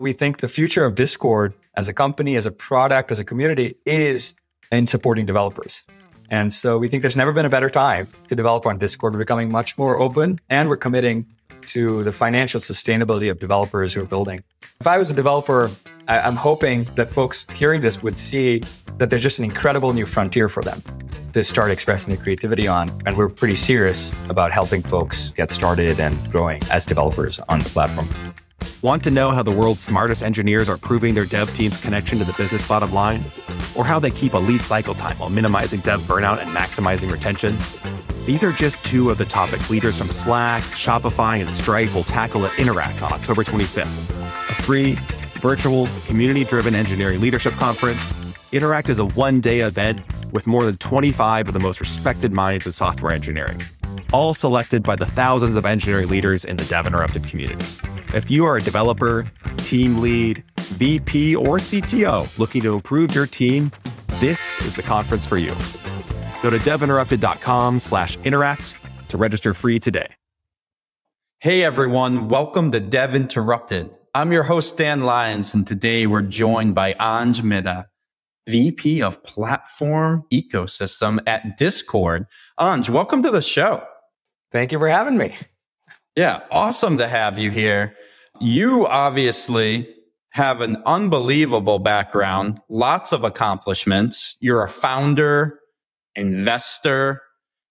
We think the future of Discord as a company, as a product, as a community is in supporting developers. And so we think there's never been a better time to develop on Discord. We're becoming much more open and we're committing to the financial sustainability of developers who are building. If I was a developer, I, am hoping that folks hearing this would see that there's just an incredible new frontier for them to start expressing their creativity on. And we're pretty serious about helping folks get started and growing as developers on the platform. Want to know how the world's smartest engineers are proving their dev team's connection to the business bottom line? Or how they keep a lead cycle time while minimizing dev burnout and maximizing retention? These are just two of the topics leaders from Slack, Shopify, and Stripe will tackle at Interact on October 25th, a free, virtual, community driven engineering leadership conference. Interact is a one day event with more than 25 of the most respected minds in software engineering, all selected by the thousands of engineering leaders in the Dev Interrupted community. If you are a developer, team lead, VP, or CTO looking to improve your team, this is the conference for you. Go to devinterrupted.com slash interact to register free today. Hey everyone, welcome to Dev Interrupted. I'm your host, Dan Lines, and today we're joined by Anj Midha, VP of Platform Ecosystem at Discord. Anj, welcome to the show. Thank you for having me. Yeah, awesome to have you here. You obviously have an unbelievable background, lots of accomplishments. You're a founder, investor.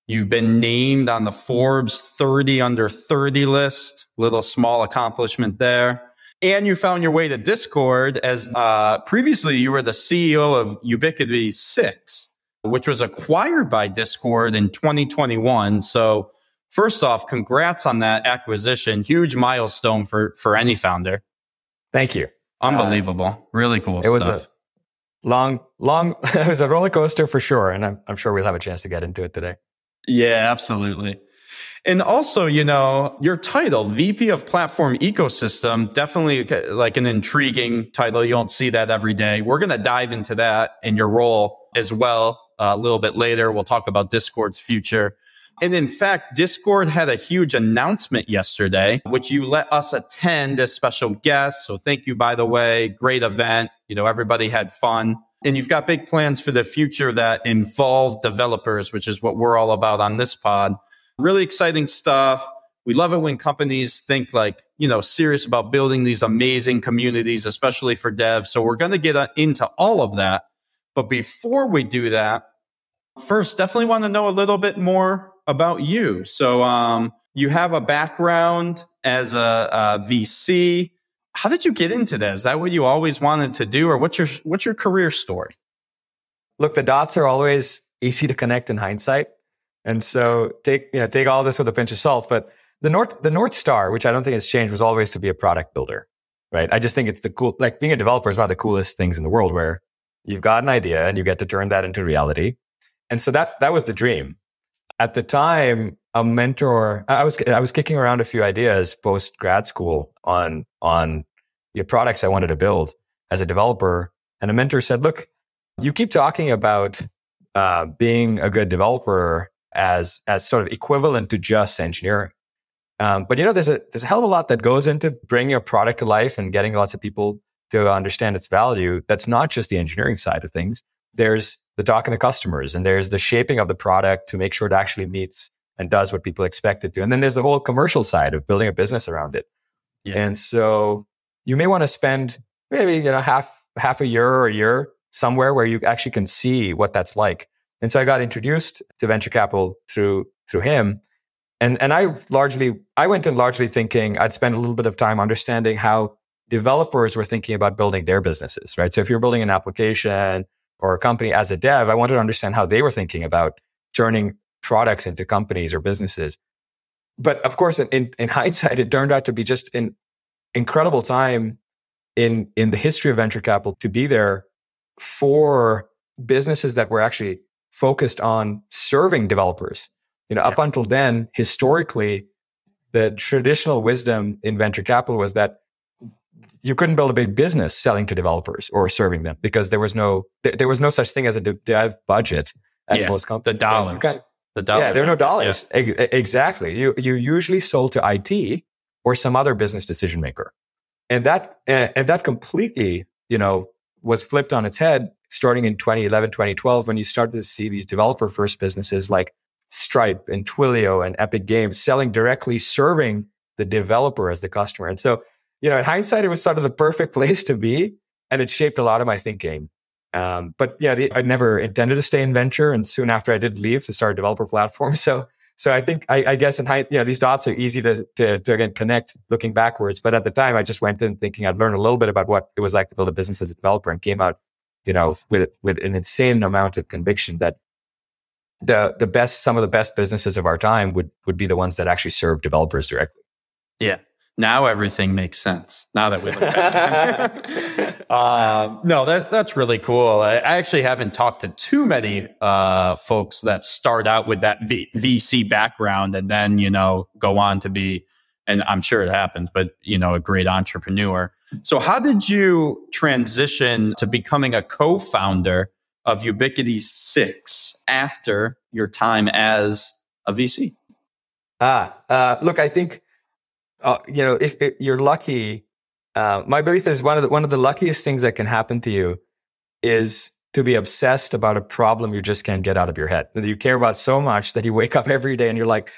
You've been named on the Forbes 30 under 30 list. Little small accomplishment there. And you found your way to Discord as uh, previously you were the CEO of Ubiquity 6, which was acquired by Discord in 2021. So first off, congrats on that acquisition. Huge milestone for, for any founder. Thank you. Unbelievable. Uh, really cool. It stuff. was a long, long, it was a roller coaster for sure. And I'm, I'm sure we'll have a chance to get into it today. Yeah, absolutely. And also, you know, your title, VP of Platform Ecosystem, definitely like an intriguing title. You don't see that every day. We're going to dive into that in your role as well uh, a little bit later. We'll talk about Discord's future. And in fact, Discord had a huge announcement yesterday, which you let us attend as special guests. So thank you, by the way. Great event. You know, everybody had fun. And you've got big plans for the future that involve developers, which is what we're all about on this pod. Really exciting stuff. We love it when companies think like, you know, serious about building these amazing communities, especially for devs. So we're going to get uh, into all of that. But before we do that, first, definitely want to know a little bit more about you. So, um, you have a background as a, a, VC. How did you get into that? Is that what you always wanted to do, or what's your what's your career story? Look, the dots are always easy to connect in hindsight, and so take you know take all this with a pinch of salt. But the north the north star, which I don't think has changed, was always to be a product builder, right? I just think it's the cool like being a developer is one of the coolest things in the world, where you've got an idea and you get to turn that into reality. And so that that was the dream at the time, a mentor, I was, I was kicking around a few ideas post grad school on, on the products I wanted to build as a developer. And a mentor said, look, you keep talking about uh, being a good developer as, as sort of equivalent to just engineering. Um, but you know, there's a, there's a hell of a lot that goes into bringing a product to life and getting lots of people to understand its value. That's not just the engineering side of things. There's the talking to customers and there's the shaping of the product to make sure it actually meets and does what people expect it to. And then there's the whole commercial side of building a business around it. Yeah. And so you may want to spend maybe, you know, half, half a year or a year somewhere where you actually can see what that's like. And so I got introduced to venture capital through, through him. And, and I largely, I went in largely thinking I'd spend a little bit of time understanding how developers were thinking about building their businesses, right? So if you're building an application or a company as a dev, I wanted to understand how they were thinking about turning products into companies or businesses. But of course, in, in hindsight, it turned out to be just an incredible time in, in the history of venture capital to be there for businesses that were actually focused on serving developers. You know, yeah. up until then, historically, the traditional wisdom in venture capital was that you couldn't build a big business selling to developers or serving them because there was no there, there was no such thing as a dev budget at yeah, most companies. The dollars. Got, the dollars. Yeah, there are no dollars. Yeah. exactly. You you usually sold to IT or some other business decision maker. And that, and that completely, you know, was flipped on its head starting in 2011, 2012, when you started to see these developer first businesses like Stripe and Twilio and Epic Games selling directly, serving the developer as the customer. And so, you know, in hindsight, it was sort of the perfect place to be. And it shaped a lot of my thinking. Um, but yeah, the, I never intended to stay in venture. And soon after I did leave to start a developer platform. So, so I think, I, I guess in hindsight, you know, these dots are easy to, to, to again connect looking backwards. But at the time, I just went in thinking I'd learn a little bit about what it was like to build a business as a developer and came out, you know, with, with an insane amount of conviction that the, the best, some of the best businesses of our time would, would be the ones that actually serve developers directly. Yeah. Now everything makes sense. Now that we look back. uh, no, that that's really cool. I, I, actually haven't talked to too many uh, folks that start out with that v- VC background and then you know go on to be, and I'm sure it happens, but you know a great entrepreneur. So how did you transition to becoming a co-founder of Ubiquity Six after your time as a VC? Ah, uh, look, I think uh, you know, if, if you're lucky, uh, my belief is one of the, one of the luckiest things that can happen to you is to be obsessed about a problem you just can't get out of your head that you care about so much that you wake up every day and you're like,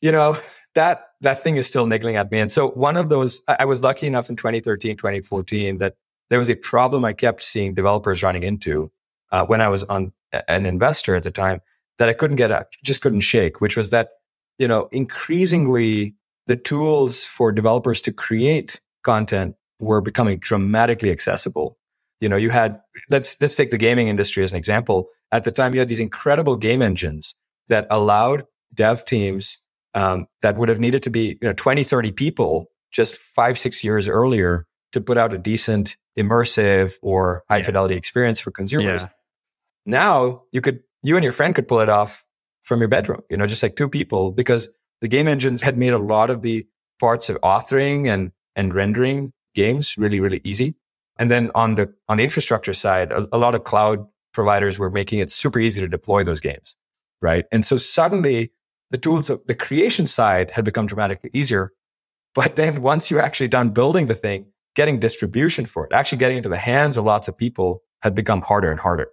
you know, that that thing is still niggling at me. And so one of those, I was lucky enough in 2013, 2014 that there was a problem I kept seeing developers running into uh, when I was on an investor at the time that I couldn't get out, just couldn't shake, which was that, you know, increasingly the tools for developers to create content were becoming dramatically accessible. You know, you had let's let's take the gaming industry as an example. At the time, you had these incredible game engines that allowed dev teams um, that would have needed to be you know 20, 30 people just five, six years earlier to put out a decent, immersive or high fidelity experience for consumers. Yeah. Now you could you and your friend could pull it off from your bedroom, you know, just like two people because the game engines had made a lot of the parts of authoring and, and rendering games really, really easy. And then on the, on the infrastructure side, a, a lot of cloud providers were making it super easy to deploy those games. Right. And so suddenly the tools of the creation side had become dramatically easier. But then once you're actually done building the thing, getting distribution for it, actually getting into the hands of lots of people had become harder and harder.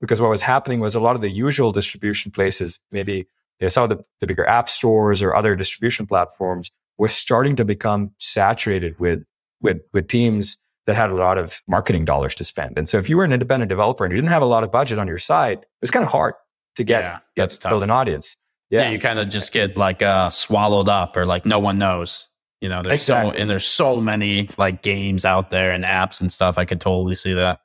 Because what was happening was a lot of the usual distribution places, maybe you know, some of the, the bigger app stores or other distribution platforms were starting to become saturated with, with, with teams that had a lot of marketing dollars to spend. And so if you were an independent developer and you didn't have a lot of budget on your side, it was kind of hard to get, yeah, get build an audience. Yeah. yeah you kind of just get like uh, swallowed up or like no one knows. You know, there's exactly. so and there's so many like games out there and apps and stuff. I could totally see that.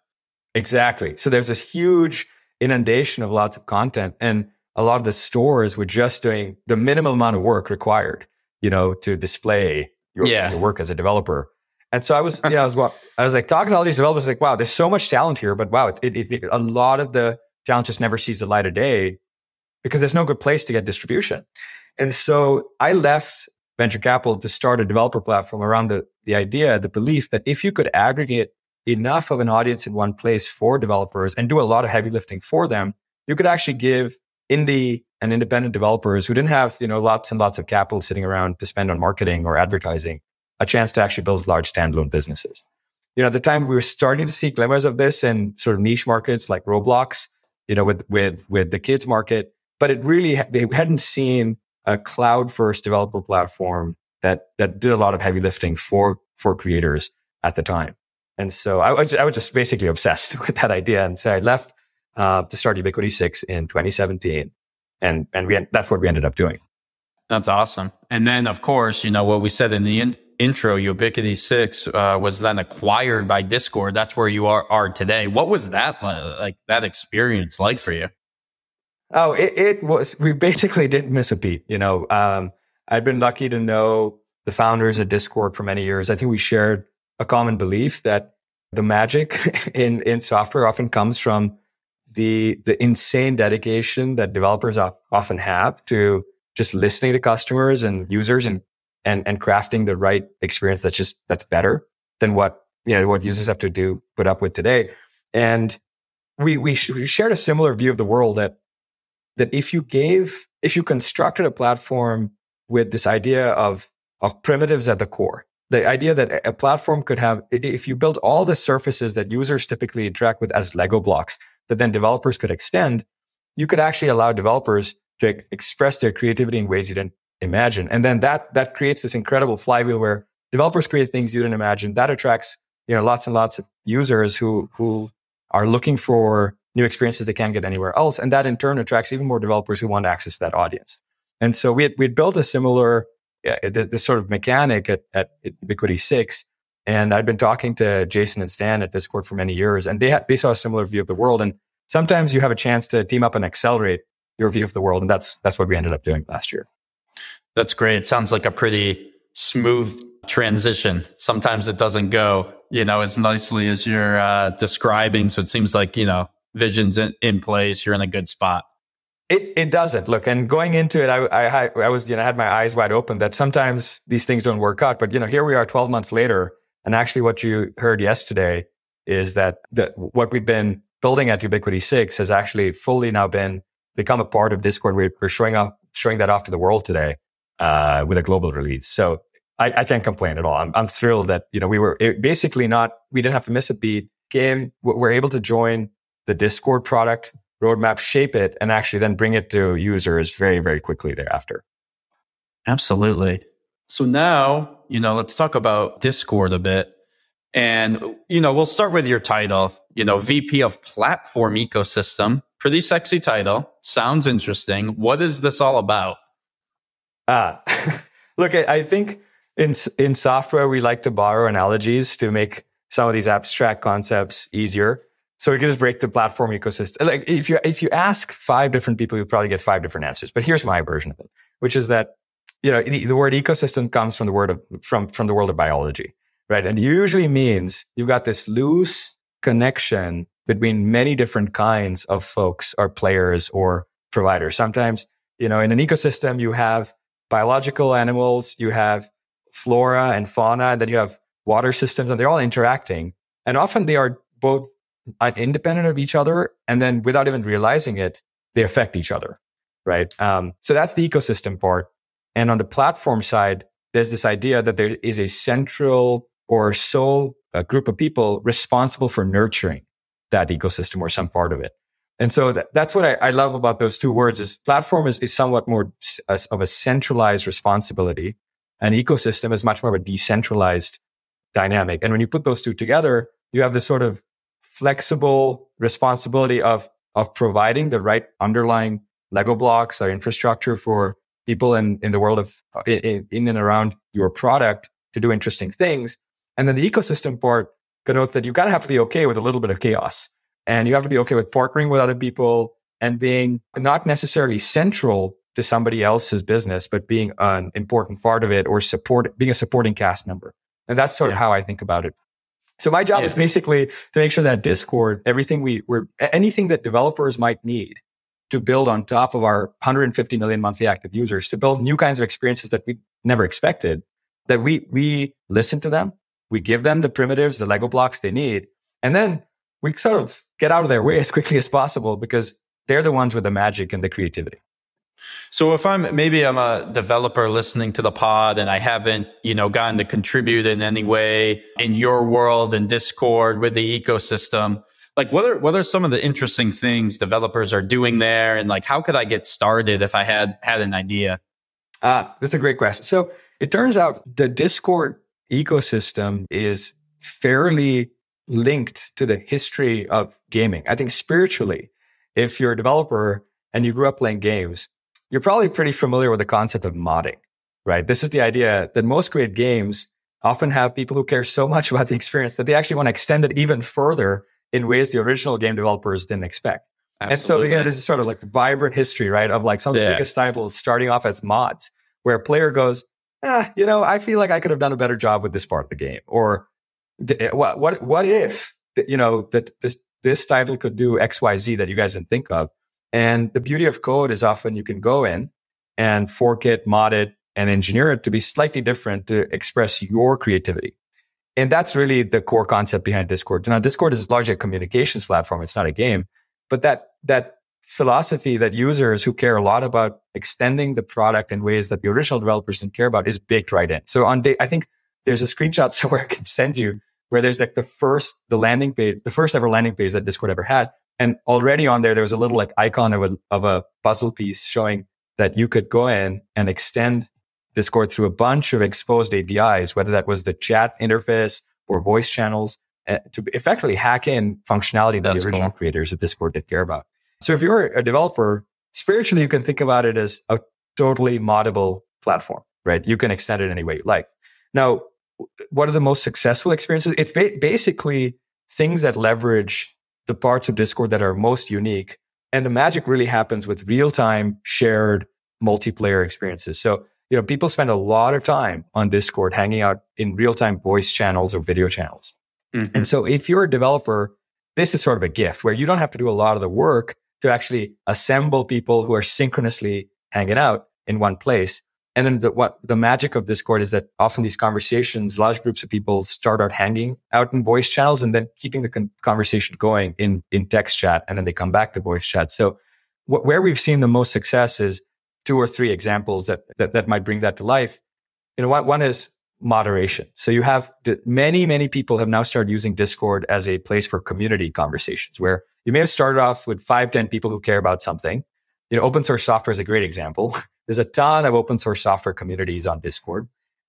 Exactly. So there's this huge inundation of lots of content. And a lot of the stores were just doing the minimum amount of work required, you know, to display your, yeah. your work as a developer. And so I was, you know, I was, I was like talking to all these developers, like, wow, there's so much talent here, but wow, it, it, it, a lot of the talent just never sees the light of day because there's no good place to get distribution. And so I left venture capital to start a developer platform around the, the idea, the belief that if you could aggregate enough of an audience in one place for developers and do a lot of heavy lifting for them, you could actually give indie and independent developers who didn't have, you know, lots and lots of capital sitting around to spend on marketing or advertising, a chance to actually build large standalone businesses. You know, at the time we were starting to see glimmers of this in sort of niche markets like Roblox, you know, with, with, with the kids market, but it really, they hadn't seen a cloud first developer platform that, that did a lot of heavy lifting for, for creators at the time. And so I was, I was just basically obsessed with that idea. And so I left uh, to start Ubiquity 6 in 2017. And, and we, that's what we ended up doing. That's awesome. And then, of course, you know, what we said in the in- intro, Ubiquity 6 uh, was then acquired by Discord. That's where you are, are today. What was that like, that experience like for you? Oh, it, it was, we basically didn't miss a beat. You know, um, I'd been lucky to know the founders at Discord for many years. I think we shared a common belief that the magic in, in software often comes from the the insane dedication that developers often have to just listening to customers and users and and and crafting the right experience that's just that's better than what you know what users have to do put up with today. And we we, sh- we shared a similar view of the world that that if you gave if you constructed a platform with this idea of of primitives at the core, the idea that a platform could have, if you build all the surfaces that users typically interact with as Lego blocks that then developers could extend, you could actually allow developers to express their creativity in ways you didn't imagine. And then that, that creates this incredible flywheel where developers create things you didn't imagine. That attracts, you know, lots and lots of users who, who are looking for new experiences they can't get anywhere else. And that in turn attracts even more developers who want to access that audience. And so we had, we'd built a similar, this sort of mechanic at, at Ubiquity 6. And I'd been talking to Jason and Stan at Discord for many years, and they had, they saw a similar view of the world. And sometimes you have a chance to team up and accelerate your view of the world. And that's, that's what we ended up doing last year. That's great. It sounds like a pretty smooth transition. Sometimes it doesn't go, you know, as nicely as you're uh, describing. So it seems like, you know, vision's in, in place. You're in a good spot. It it doesn't look, and going into it, I, I I was you know had my eyes wide open that sometimes these things don't work out. But you know, here we are, twelve months later, and actually, what you heard yesterday is that that what we've been building at Ubiquity Six has actually fully now been become a part of Discord. We're, we're showing off showing that off to the world today uh, with a global release. So I, I can't complain at all. I'm, I'm thrilled that you know we were basically not we didn't have to miss a beat. Game we're able to join the Discord product roadmap, shape it, and actually then bring it to users very, very quickly thereafter. Absolutely. So now, you know, let's talk about Discord a bit. And, you know, we'll start with your title, you know, VP of Platform Ecosystem. Pretty sexy title. Sounds interesting. What is this all about? Ah, look, I think in, in software, we like to borrow analogies to make some of these abstract concepts easier. So we can just break the platform ecosystem. Like if you if you ask five different people, you probably get five different answers. But here's my version of it, which is that you know the, the word ecosystem comes from the word of from from the world of biology, right? And usually means you've got this loose connection between many different kinds of folks or players or providers. Sometimes you know in an ecosystem you have biological animals, you have flora and fauna, and then you have water systems, and they're all interacting. And often they are both independent of each other. And then without even realizing it, they affect each other. Right. Um, so that's the ecosystem part. And on the platform side, there's this idea that there is a central or sole a group of people responsible for nurturing that ecosystem or some part of it. And so that, that's what I, I, love about those two words is platform is, is somewhat more of a centralized responsibility. and ecosystem is much more of a decentralized dynamic. And when you put those two together, you have this sort of flexible responsibility of, of providing the right underlying Lego blocks or infrastructure for people in, in the world of uh, in, in and around your product to do interesting things. And then the ecosystem part connotes that you've gotta have to be okay with a little bit of chaos and you have to be okay with partnering with other people and being not necessarily central to somebody else's business, but being an important part of it or support, being a supporting cast member. And that's sort yeah. of how I think about it. So my job yeah. is basically to make sure that Discord, everything we were, anything that developers might need to build on top of our 150 million monthly active users, to build new kinds of experiences that we never expected, that we, we listen to them. We give them the primitives, the Lego blocks they need. And then we sort of get out of their way as quickly as possible because they're the ones with the magic and the creativity. So if I'm maybe I'm a developer listening to the pod and I haven't, you know, gotten to contribute in any way in your world and Discord with the ecosystem, like what are what are some of the interesting things developers are doing there and like how could I get started if I had had an idea? Ah, that's a great question. So it turns out the Discord ecosystem is fairly linked to the history of gaming. I think spiritually, if you're a developer and you grew up playing games, you're probably pretty familiar with the concept of modding, right? This is the idea that most great games often have people who care so much about the experience that they actually want to extend it even further in ways the original game developers didn't expect. Absolutely. And so again, this is sort of like vibrant history, right? Of like some of the yeah. biggest titles starting off as mods where a player goes, ah, you know, I feel like I could have done a better job with this part of the game. Or what, what, what if, you know, that this, this title could do X, Y, Z that you guys didn't think of. And the beauty of code is often you can go in and fork it, mod it, and engineer it to be slightly different to express your creativity. And that's really the core concept behind Discord. Now, Discord is largely a communications platform. It's not a game, but that, that philosophy that users who care a lot about extending the product in ways that the original developers didn't care about is baked right in. So on day, I think there's a screenshot somewhere I can send you where there's like the first, the landing page, the first ever landing page that Discord ever had. And already on there, there was a little like icon of a, of a puzzle piece showing that you could go in and extend Discord through a bunch of exposed APIs, whether that was the chat interface or voice channels uh, to effectively hack in functionality that That's the original cool. creators of Discord did care about. So if you're a developer, spiritually, you can think about it as a totally moddable platform, right? You can extend it any way you like. Now, what are the most successful experiences? It's ba- basically things that leverage the parts of Discord that are most unique. And the magic really happens with real time shared multiplayer experiences. So, you know, people spend a lot of time on Discord hanging out in real time voice channels or video channels. Mhm. And so if you're a developer, this is sort of a gift where you don't have to do a lot of the work to actually assemble people who are synchronously hanging out in one place. And then the, what the magic of Discord is that often these conversations, large groups of people start out hanging out in voice channels and then keeping the con- conversation going in, in text chat. And then they come back to voice chat. So wh- where we've seen the most success is two or three examples that, that, that might bring that to life. You know, one, is moderation. So you have many, many people have now started using Discord as a place for community conversations where you may have started off with five, 10 people who care about something. You know, open source software is a great example. There's a ton of open source software communities on Discord.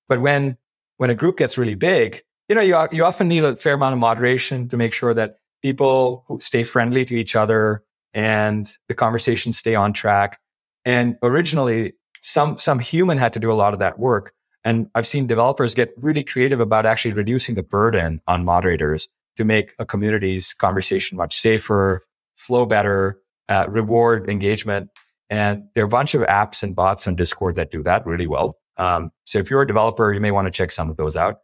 But when, when a group gets really big, you know, you, you often need a fair amount of moderation to make sure that people stay friendly to each other and the conversations stay on track. And originally, some, some human had to do a lot of that work. And I've seen developers get really creative about actually reducing the burden on moderators to make a community's conversation much safer, flow better, uh, reward engagement. And there are a bunch of apps and bots on Discord that do that really well. Um, so if you're a developer, you may want to check some of those out.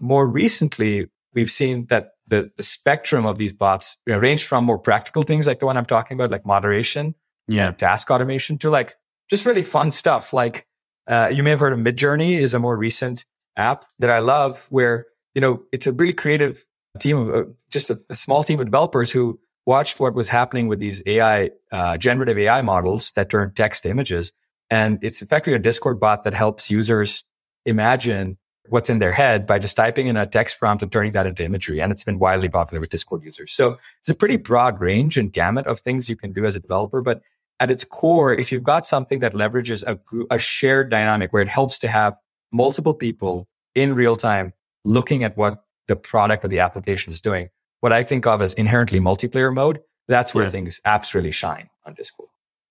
More recently, we've seen that the, the spectrum of these bots you know, range from more practical things like the one I'm talking about, like moderation, Yeah. task automation, to like just really fun stuff. Like uh, you may have heard of Midjourney is a more recent app that I love, where you know it's a really creative team of uh, just a, a small team of developers who watched what was happening with these AI uh, generative AI models that turn text to images, and it's effectively a Discord bot that helps users imagine what's in their head by just typing in a text prompt and turning that into imagery. And it's been widely popular with Discord users. So it's a pretty broad range and gamut of things you can do as a developer. But at its core, if you've got something that leverages a, a shared dynamic where it helps to have multiple people in real time looking at what the product or the application is doing, what I think of as inherently multiplayer mode, that's where Yeah. things apps really shine on Discord.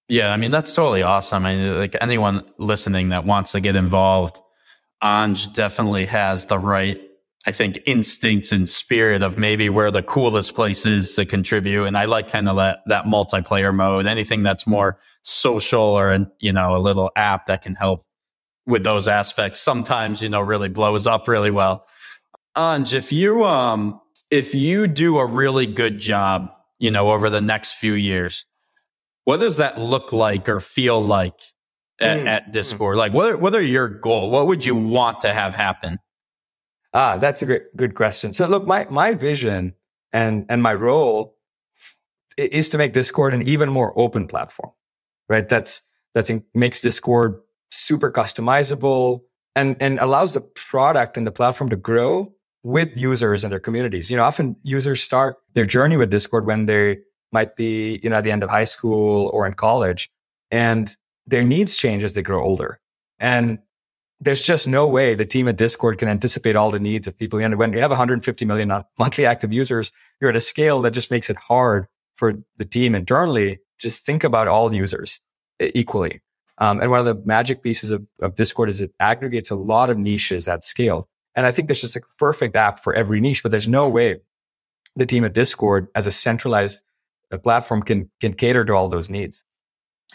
Yeah, I mean that's totally awesome. I mean, like anyone listening that wants to get involved, Anj definitely has the right, I think, instincts and spirit of maybe where the coolest place is to contribute. And I like kind of that that multiplayer mode. Anything that's more social or you know a little app that can help with those aspects. Sometimes you know really blows up really well. Anj, if you um if you do a really good job, you know, over the next few years, what does that look like or feel like at, Mm. at Discord? Like, what are, what are your goal? What would you want to have happen? Ah, that's a great, good question. So look, my, my vision and, and my role is to make Discord an even more open platform, right? That's, that's in, makes Discord super customizable and, and allows the product and the platform to grow with users and their communities. You know, often users start their journey with Discord when they might be, you know, at the end of high school or in college and their needs change as they grow older. And there's just no way the team at Discord can anticipate all the needs of people. And when you have 150 million monthly active users, you're at a scale that just makes it hard for the team internally. Just think about all users equally. Um, and one of the magic pieces of, of Discord is it aggregates a lot of niches at scale. And I think there's just a perfect app for every niche, but there's no way the team at Discord as a centralized uh, platform can, can cater to all those needs.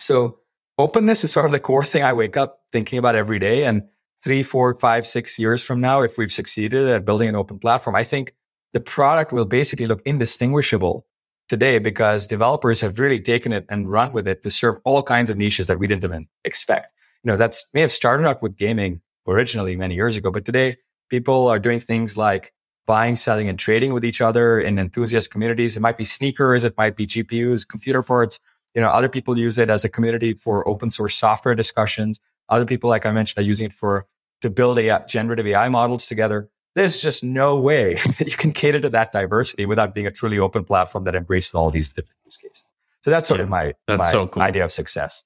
So openness is sort of the core thing I wake up thinking about every day. And three, four, five, six years from now, if we've succeeded at building an open platform, I think the product will basically look indistinguishable today because developers have really taken it and run with it to serve all kinds of niches that we didn't even expect. You know, that's may have started out with gaming originally many years ago, but today people are doing things like buying, selling, and trading with each other in enthusiast communities. It might be sneakers, it might be GPUs, computer parts. You know, other people use it as a community for open source software discussions. Other people, like I mentioned, are using it for to build a generative AI models together. There's just no way that you can cater to that diversity without being a truly open platform that embraces all these different use cases. So that's sort yeah, of my, my so cool. idea of success.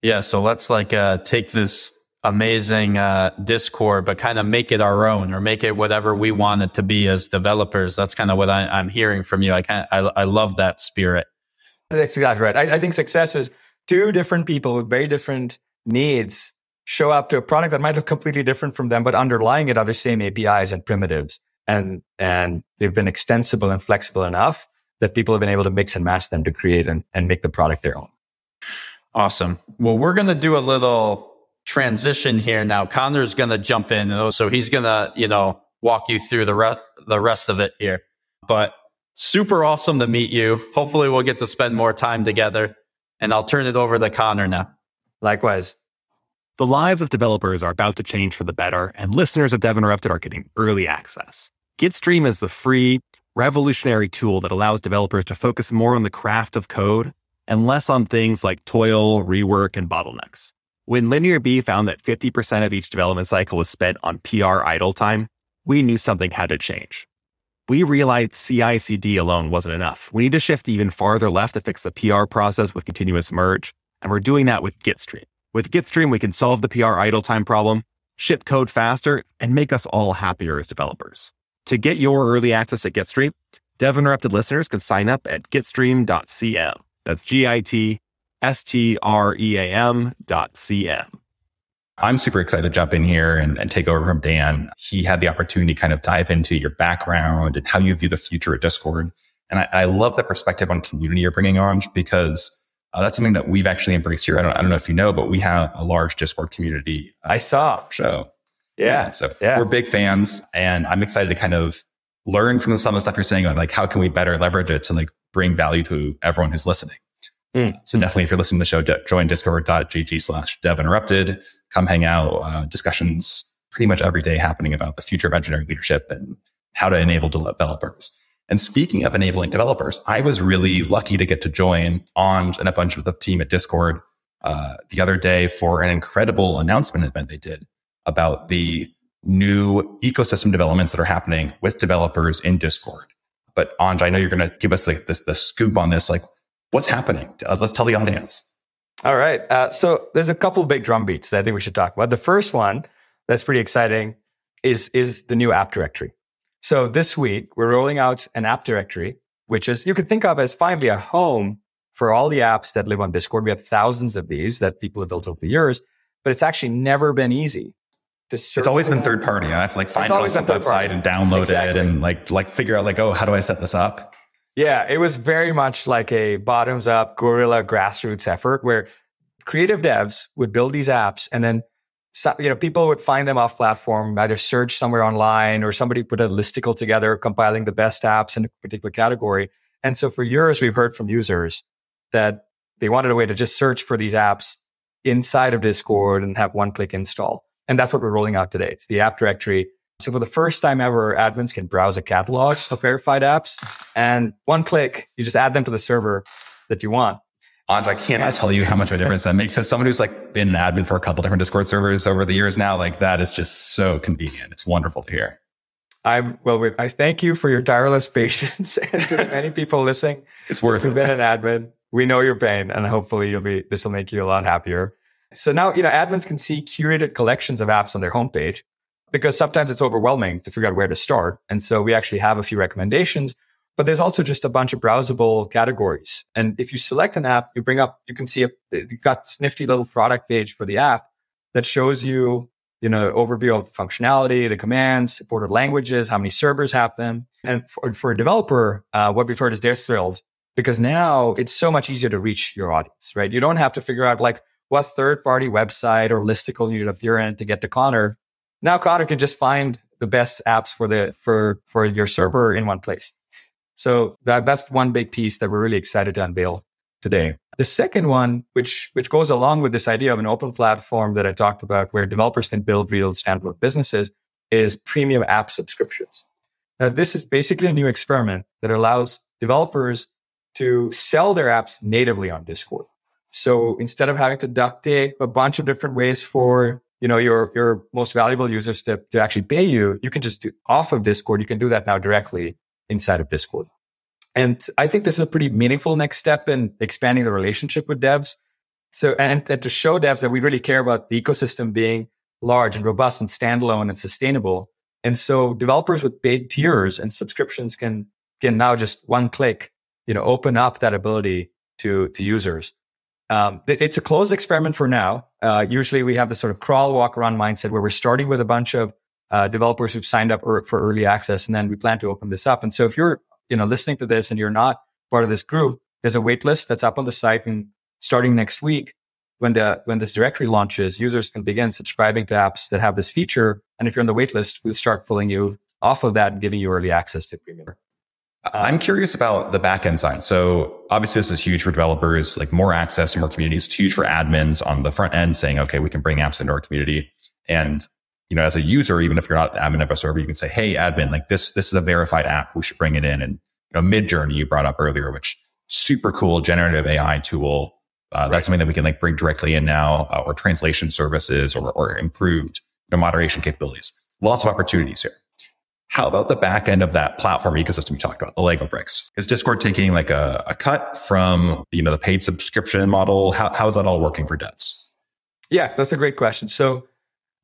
Yeah. So let's like uh, take this amazing uh, Discord, but kind of make it our own or make it whatever we want it to be as developers. That's kind of what I, am hearing from you. I, kind I, I love that spirit. That's exactly right. I, I think success is two different people with very different needs show up to a product that might look completely different from them, but underlying it are the same APIs and primitives. And, and they've been extensible and flexible enough that people have been able to mix and match them to create and, and make the product their own. Awesome. Well, we're going to do a little transition here now. Conor's going to jump in. So he's going to, you know, walk you through the, re- the rest of it here. But super awesome to meet you. Hopefully we'll get to spend more time together and I'll turn it over to Conor now. Likewise. The lives of developers are about to change for the better, and listeners of Dev Interrupted are getting early access. Gitstream is the free, revolutionary tool that allows developers to focus more on the craft of code and less on things like toil, rework, and bottlenecks. When LinearB found that 50% of each development cycle was spent on PR idle time, we knew something had to change. We realized CI CD alone wasn't enough. We need to shift even farther left to fix the PR process with continuous merge, and we're doing that with Gitstream. With Gitstream, we can solve the PR idle time problem, ship code faster, and make us all happier as developers. To get your early access to Gitstream, Dev Interrupted listeners can sign up at gitstream.cm. That's G-I-T S-T-R-E-A-M dot C-M. I'm super excited to jump in here and, and, take over from Dan. He had the opportunity to kind of dive into your background and how you view the future of Discord. And I, I love the perspective on community you're bringing on because uh, that's something that we've actually embraced here. I don't, I don't know if you know, but we have a large Discord community. I saw. Show. Yeah. yeah. So yeah. we're big fans and I'm excited to kind of learn from some of the stuff you're saying like how can we better leverage it to like bring value to everyone who's listening. Mm. So definitely, if you're listening to the show, join discord.gg slash dev interrupted. Come hang out. Uh, discussions pretty much every day happening about the future of engineering leadership and how to enable developers. And speaking of enabling developers, I was really lucky to get to join Anj and a bunch of the team at Discord uh, the other day for an incredible announcement event they did about the new ecosystem developments that are happening with developers in Discord. But Anj, I know you're going to give us the, the, the scoop on this. Like, what's happening? Uh, let's tell the audience. All right. Uh, so there's a couple big drum beats that I think we should talk about. The first one that's pretty exciting is is the new app directory. So this week we're rolling out an app directory, which is you could think of as finally a home for all the apps that live on Discord. We have thousands of these that people have built over the years, but it's actually never been easy. It's always been third party. I have to like find it on some website party. and download exactly. it and like like figure out like oh how do I set this up? Yeah, it was very much like a bottoms up guerrilla grassroots effort where creative devs would build these apps and then you know people would find them off platform either search somewhere online or somebody put a listicle together compiling the best apps in a particular category. And so for years we've heard from users that they wanted a way to just search for these apps inside of discord and have one click install. And that's what we're rolling out today. It's the app directory so for the first time ever, admins can browse a catalog of verified apps and one click, you just add them to the server that you want. Anj, I cannot tell you how much of a difference that makes. As someone who's like been an admin for a couple different Discord servers over the years now, like that is just so convenient. It's wonderful to hear. I'm well. I thank you for your tireless patience and to many people listening. It's worth You've been an admin. We know your pain, and hopefully you'll be. This will make you a lot happier. So now you know admins can see curated collections of apps on their homepage because sometimes it's overwhelming to figure out where to start. And so we actually have a few recommendations, but there's also just a bunch of browsable categories. And if you select an app, you bring up, you can see a, got this nifty little product page for the app that shows you, you know, overview of the functionality, the commands, supported languages, how many servers have them. And for, for a developer, uh, what we've heard is they're thrilled because now it's so much easier to reach your audience, right? You don't have to figure out like what third party website or listicle you need to appear in to get to Conor now Conor can just find the best apps for the for for your server in one place. So that, that's one big piece that we're really excited to unveil today. The second one, which which goes along with this idea of an open platform that I talked about, where developers can build real standalone businesses, is premium app subscriptions. Now, this is basically a new experiment that allows developers to sell their apps natively on Discord. So instead of having to duct tape a bunch of different ways for you know, your, your most valuable users to, to actually pay you, you can just do off of Discord. You can do that now directly inside of Discord. And I think this is a pretty meaningful next step in expanding the relationship with devs. So, and, and to show devs that we really care about the ecosystem being large and robust and standalone and sustainable. And so developers with paid tiers and subscriptions can, can now just one click, you know, open up that ability to, to users. Um, it's a closed experiment for now. Uh, usually we have this sort of crawl, walk, run mindset where we're starting with a bunch of uh, developers who've signed up for early access, and then we plan to open this up. And so if you're, you know, listening to this and you're not part of this group, there's a wait list that's up on the site, and starting next week, when the when this directory launches, users can begin subscribing to apps that have this feature. And if you're on the wait list, we'll start pulling you off of that and giving you early access to premium. I'm curious about the backend side. So obviously this is huge for developers, like more access to more communities. It's huge for admins on the front end saying, okay, we can bring apps into our community. And, you know, as a user, even if you're not the admin of a server, you can say, Hey, admin, like this, this is a verified app. We should bring it in. And, you know, Midjourney you brought up earlier, which super cool generative AI tool. Uh, right. That's something that we can like bring directly in now uh, or translation services or, or improved you know, moderation capabilities. Lots of opportunities here. How about the back end of that platform ecosystem you talked about, the Lego bricks? Is Discord taking like a, a cut from, you know, the paid subscription model? How, how is that all working for devs? Yeah, that's a great question. So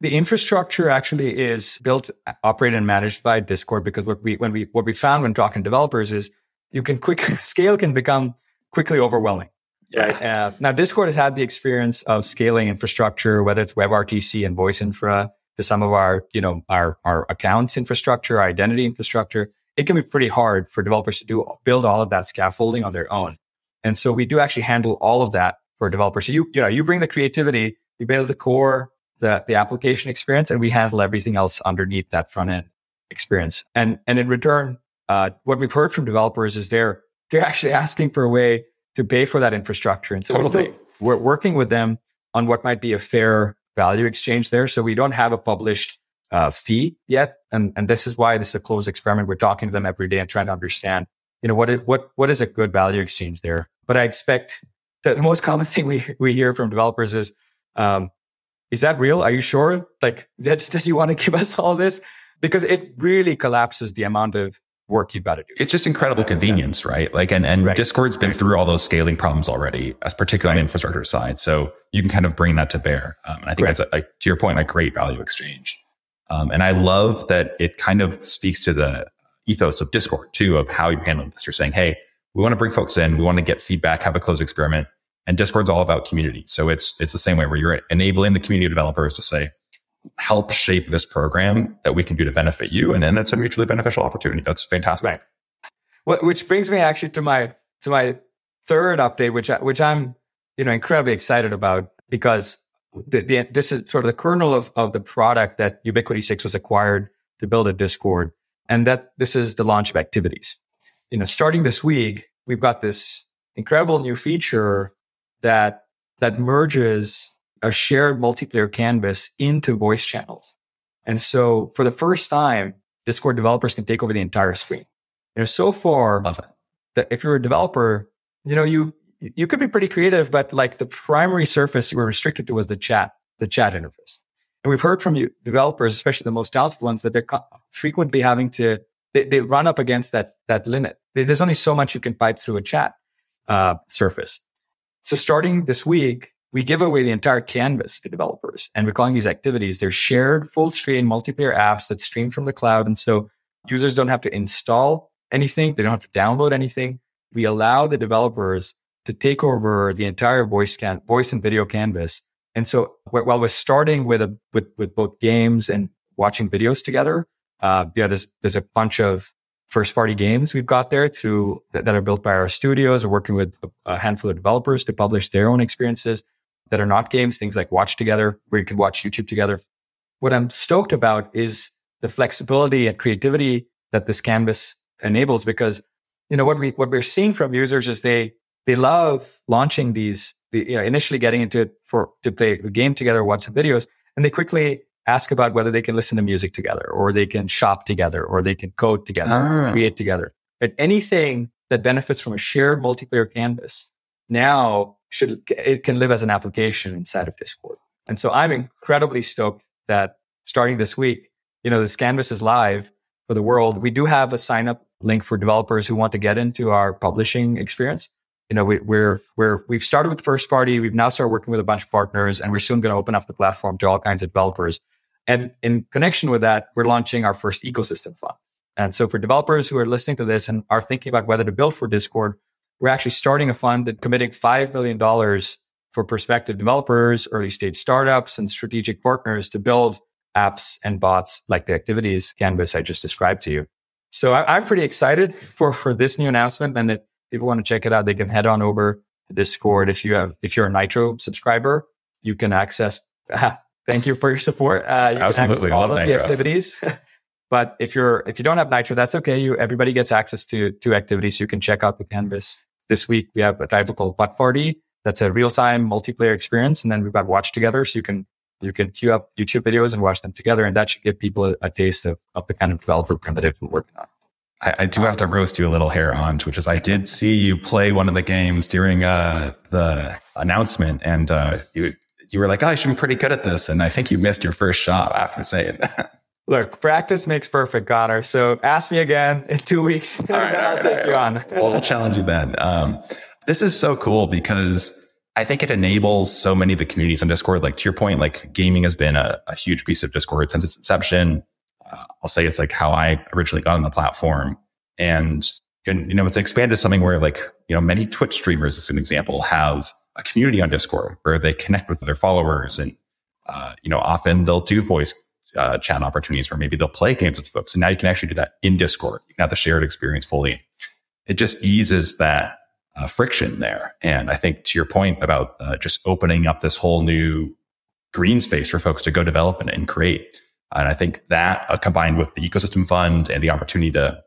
the infrastructure actually is built, operated and managed by Discord because what we, when we, what we found when talking to developers is you can quick scale can become quickly overwhelming. Right. Uh, now Discord has had the experience of scaling infrastructure, whether it's WebRTC and voice infra, to some of our, you know, our, our accounts infrastructure, our identity infrastructure, it can be pretty hard for developers to do build all of that scaffolding on their own. And so we do actually handle all of that for developers. So you, you know, you bring the creativity, you build the core, the, the application experience, and we handle everything else underneath that front end experience. And, and in return, uh, what we've heard from developers is they're, they're actually asking for a way to pay for that infrastructure. And so totally. we're, working with them on what might be a fair value exchange there. So we don't have a published uh, fee yet. And, and this is why this is a closed experiment. We're talking to them every day and trying to understand, you know, what is, what, what is a good value exchange there? But I expect that the most common thing we, we hear from developers is, um, is that real? Are you sure? Like that, that you want to give us all this? Because it really collapses the amount of work you've got to do. It's just incredible convenience, right? Like, and, and right. Discord's been through all those scaling problems already, as particularly on the infrastructure side. So you can kind of bring that to bear. Um, and I think that's a, a, to your point, a great value exchange. Um, and I love that it kind of speaks to the ethos of Discord too, of how you handle this. You're saying, Hey, we want to bring folks in. We want to get feedback, have a closed experiment. And Discord's all about community. So it's, it's the same way where you're enabling the community of developers to say, help shape this program that we can do to benefit you. And then it's a mutually beneficial opportunity. That's fantastic. Right. Which brings me actually to my, to my third update, which, I, which I'm, you know, incredibly excited about because the, the, this is sort of the kernel of, of the product that Ubiquity 6 was acquired to build a Discord. And that this is the launch of activities. You know, starting this week, we've got this incredible new feature that, that merges a shared multiplayer canvas into voice channels. And so for the first time, Discord developers can take over the entire screen. You know, so far, that if you're a developer, you know, you, you could be pretty creative, but like the primary surface you were restricted to was the chat, the chat interface. And we've heard from you developers, especially the most talented ones, that they're frequently having to, they, they run up against that, that limit. There's only so much you can pipe through a chat, uh, surface. So starting this week, we give away the entire canvas to developers and we're calling these activities. They're shared full screen multiplayer apps that stream from the cloud. And so users don't have to install anything. They don't have to download anything. We allow the developers to take over the entire voice can voice and video canvas. And so while we're starting with a, with, with both games and watching videos together, uh, yeah, there's, there's a bunch of first party games we've got there through that, that are built by our studios or working with a handful of developers to publish their own experiences that are not games, things like Watch Together, where you can watch YouTube together. What I'm stoked about is the flexibility and creativity that this canvas enables because, you know, what we, what we're seeing from users is they, they love launching these, the, you know, initially getting into it for, to play a game together, watch some videos, and they quickly ask about whether they can listen to music together or they can shop together or they can code together, ah. create together. But anything that benefits from a shared multiplayer canvas now should it can live as an application inside of Discord. And so I'm incredibly stoked that starting this week, you know, this canvas is live for the world. We do have a sign up link for developers who want to get into our publishing experience. You know, we, we're, we're, we've started with first party. We've now started working with a bunch of partners and we're soon going to open up the platform to all kinds of developers. And in connection with that, we're launching our first ecosystem fund. And so for developers who are listening to this and are thinking about whether to build for Discord, we're actually starting a fund and committing $5 million for prospective developers, early stage startups and strategic partners to build apps and bots like the activities canvas I just described to you. So I, am pretty excited for, for this new announcement. And if people want to check it out, they can head on over to Discord. If you have, if you're a Nitro subscriber, you can access, thank you for your support. Uh, you Absolutely. all of the activities. but if you're, if you don't have Nitro, that's okay. You, everybody gets access to, to activities. So you can check out the canvas. This week, we have a title called Putt Party. That's a real time multiplayer experience. And then we've got Watch Together. So you can you can queue up YouTube videos and watch them together. And that should give people a, a taste of, of the kind of developer primitive we're working on. I, I, do have to roast you a little here on which is I did see you play one of the games during uh, the announcement, and uh, you you were like, oh, "I should be pretty good at this," and I think you missed your first shot after saying that. Look, practice makes perfect, Conor. So ask me again in two weeks, all right, I'll take right, you on. well, we'll challenge you then. Um, this is so cool because I think it enables so many of the communities on Discord. Like to your point, like gaming has been a, a huge piece of Discord since its inception. Uh, I'll say it's like how I originally got on the platform. And, and, you know, it's expanded something where like, you know, many Twitch streamers, as an example, have a community on Discord where they connect with their followers. And, uh, you know, often they'll do voice uh, chat opportunities where maybe they'll play games with folks. And now you can actually do that in Discord. You can have the shared experience fully. It just eases that uh, friction there. And I think to your point about uh, just opening up this whole new green space for folks to go develop and, and create. And I think that uh, combined with the ecosystem fund and the opportunity to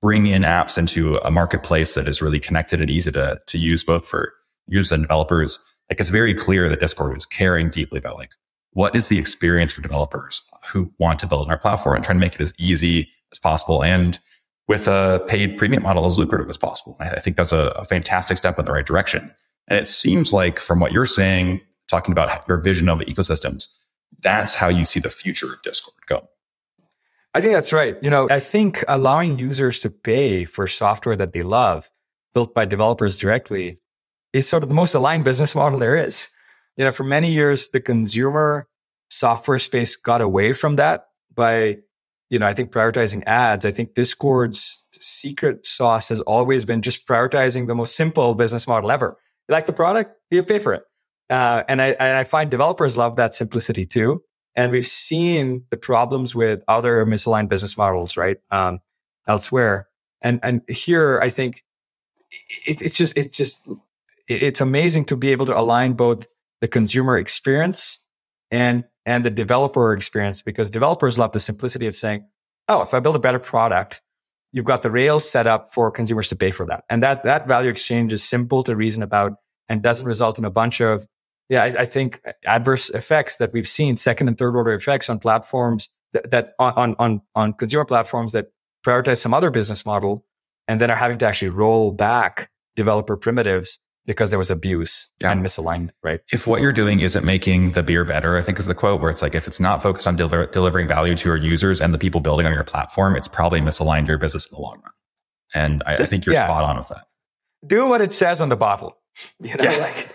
bring in apps into a marketplace that is really connected and easy to, to use both for users and developers, like it's very clear that Discord is caring deeply about like, what is the experience for developers who want to build on our platform and trying to make it as easy as possible and with a paid premium model as lucrative as possible. I think that's a, a fantastic step in the right direction. And it seems like from what you're saying, talking about your vision of ecosystems, that's how you see the future of Discord go. I think that's right. You know, I think allowing users to pay for software that they love built by developers directly is sort of the most aligned business model there is. You know, for many years, the consumer software space got away from that by you know, I think prioritizing ads, I think Discord's secret sauce has always been just prioritizing the most simple business model ever. You like the product, you pay for it. Uh, and I, and I find developers love that simplicity too. And we've seen the problems with other misaligned business models, right? Um, elsewhere. And, and here, I think it, it's just, it's just, it, it's amazing to be able to align both the consumer experience and and the developer experience because developers love the simplicity of saying, oh, if I build a better product, you've got the rails set up for consumers to pay for that. And that, that value exchange is simple to reason about and doesn't mm-hmm. result in a bunch of, yeah, I, I think adverse effects that we've seen, second and third order effects on platforms that, that on, on, on consumer platforms that prioritize some other business model and then are having to actually roll back developer primitives because there was abuse yeah. and misalignment, right? If what you're doing isn't making the beer better, I think is the quote where it's like, if it's not focused on deliver, delivering value to your users and the people building on your platform, it's probably misaligned your business in the long run. And I, Just, I think you're yeah. spot on with that. Do what it says on the bottle. You know, yeah. like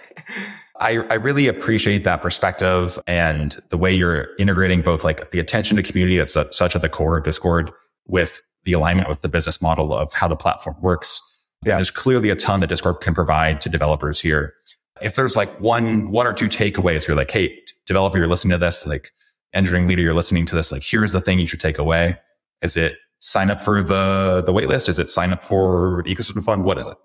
I, I really appreciate that perspective and the way you're integrating both like the attention to community that's such at the core of Discord with the alignment with the business model of how the platform works yeah. There's clearly a ton that Discord can provide to developers here. If there's like one, one or two takeaways, you're like, Hey, developer, you're listening to this, like engineering leader, you're listening to this, like, here's the thing you should take away. Is it sign up for the, the waitlist? Is it sign up for ecosystem fund? What is it?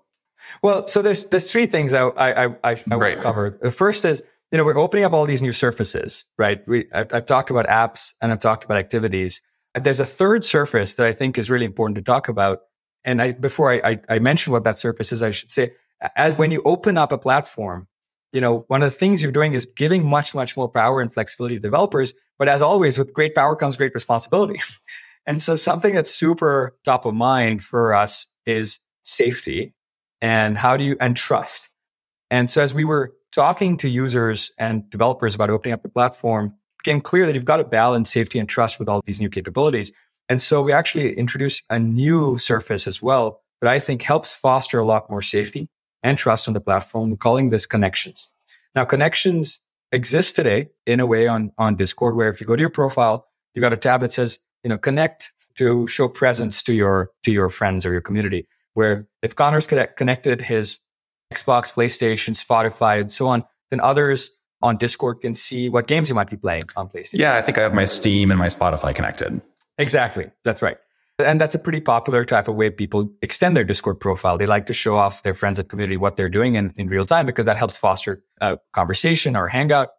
Well, so there's, there's three things I, I, I, I want to cover. The first is, you know, we're opening up all these new surfaces, right? We, I've, I've talked about apps and I've talked about activities. There's a third surface that I think is really important to talk about, and I, before I, I, I mention what that surface is, I should say, as when you open up a platform, you know, one of the things you're doing is giving much, much more power and flexibility to developers. But as always, with great power comes great responsibility. and so something that's super top of mind for us is safety and how do you, and trust. And so as we were talking to users and developers about opening up the platform it became clear that you've got to balance safety and trust with all these new capabilities. And so we actually introduced a new surface as well that I think helps foster a lot more safety and trust on the platform. Calling this connections. Now, connections exist today in a way on, on Discord where if you go to your profile, you got a tab that says, you know, connect to show presence to your, to your friends or your community. Where if Conor's connect, connected his Xbox, PlayStation, Spotify, and so on, then others on Discord can see what games you might be playing on PlayStation. Yeah, I think I have my Steam and my Spotify connected. Exactly. That's right. And that's a pretty popular type of way people extend their Discord profile. They like to show off their friends and community what they're doing in, in real time because that helps foster a conversation or hangout.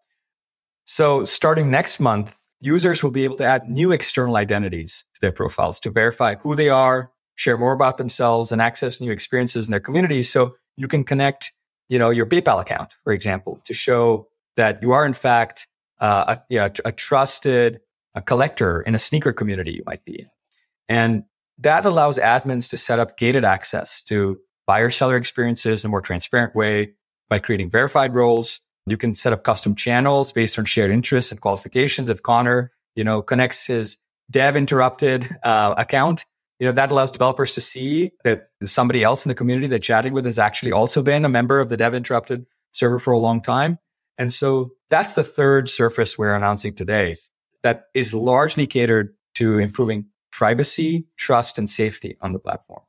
So starting next month, users will be able to add new external identities to their profiles to verify who they are, share more about themselves and access new experiences in their communities. So you can connect, you know, your PayPal account, for example, to show that you are in fact uh, a, you know, a trusted a collector in a sneaker community you might be. And that allows admins to set up gated access to buyer seller experiences in a more transparent way by creating verified roles. You can set up custom channels based on shared interests and qualifications. If Conor, you know, connects his dev interrupted uh, account, you know, that allows developers to see that somebody else in the community they're chatting with has actually also been a member of the dev interrupted server for a long time. And so that's the third surface we're announcing today that is largely catered to improving privacy, trust, and safety on the platform.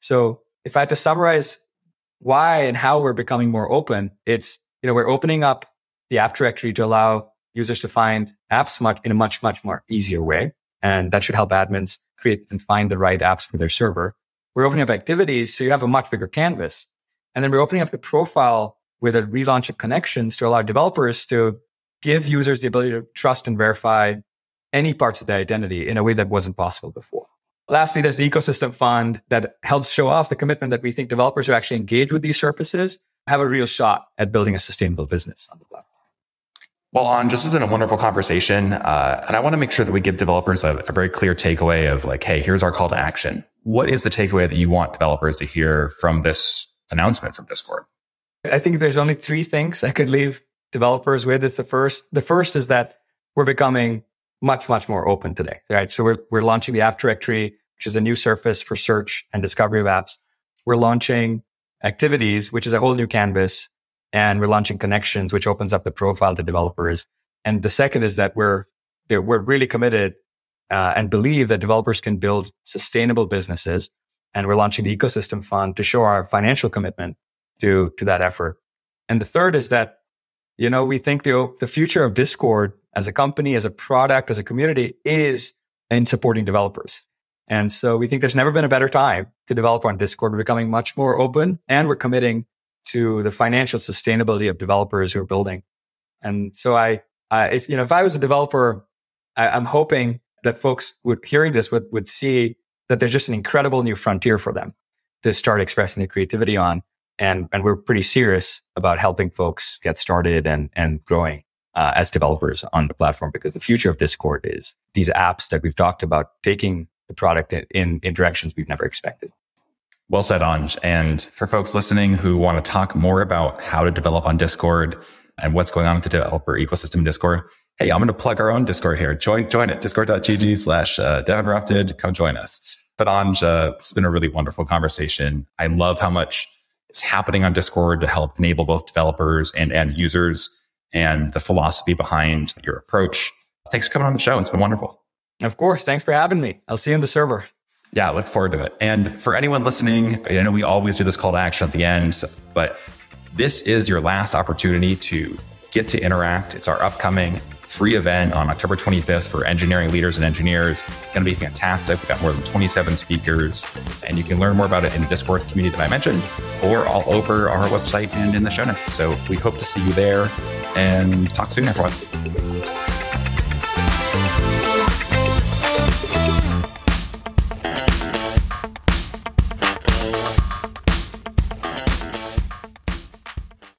So if I had to summarize why and how we're becoming more open, it's, you know, we're opening up the app directory to allow users to find apps much in a much, much more easier way. And that should help admins create and find the right apps for their server. We're opening up activities. So you have a much bigger canvas. And then we're opening up the profile with a relaunch of connections to allow developers to give users the ability to trust and verify any parts of their identity in a way that wasn't possible before. Lastly, there's the ecosystem fund that helps show off the commitment that we think developers who actually engage with these services have a real shot at building a sustainable business on the platform. Well, Anj, this has been a wonderful conversation. Uh, and I want to make sure that we give developers a, a very clear takeaway of like, hey, here's our call to action. What is the takeaway that you want developers to hear from this announcement from Discord? I think there's only three things I could leave developers with. is the first. The first is that we're becoming much, much more open today, right? So we're, we're launching the app directory, which is a new surface for search and discovery of apps. We're launching activities, which is a whole new canvas. And we're launching connections, which opens up the profile to developers. And the second is that we're, we're really committed uh, and believe that developers can build sustainable businesses. And we're launching the ecosystem fund to show our financial commitment to, to that effort. And the third is that, you know, we think the, the future of Discord as a company, as a product, as a community is in supporting developers. And so we think there's never been a better time to develop on Discord. We're becoming much more open and we're committing to the financial sustainability of developers who are building. And so I, I it's, you know, if I was a developer, I, I'm hoping that folks would hearing this would, would see that there's just an incredible new frontier for them to start expressing their creativity on. And, and we're pretty serious about helping folks get started and, and growing uh, as developers on the platform because the future of Discord is these apps that we've talked about taking the product in, in directions we've never expected. Well said, Anj. And for folks listening who want to talk more about how to develop on Discord and what's going on with the developer ecosystem in Discord, hey, I'm going to plug our own Discord here. Join, join it. Discord.gg slash uh. Come join us. But Anj, uh, it's been a really wonderful conversation. I love how much is happening on Discord to help enable both developers and end users and the philosophy behind your approach. Thanks for coming on the show. It's been wonderful. Of course. Thanks for having me. I'll see you in the server. Yeah, look forward to it. And for anyone listening, I know we always do this call to action at the end, but this is your last opportunity to get to interact. It's our upcoming free event on October 25th for engineering leaders and engineers. It's going to be fantastic. We've got more than 27 speakers, and you can learn more about it in the Discord community that I mentioned or all over our website and in the show notes. So we hope to see you there and talk soon, everyone.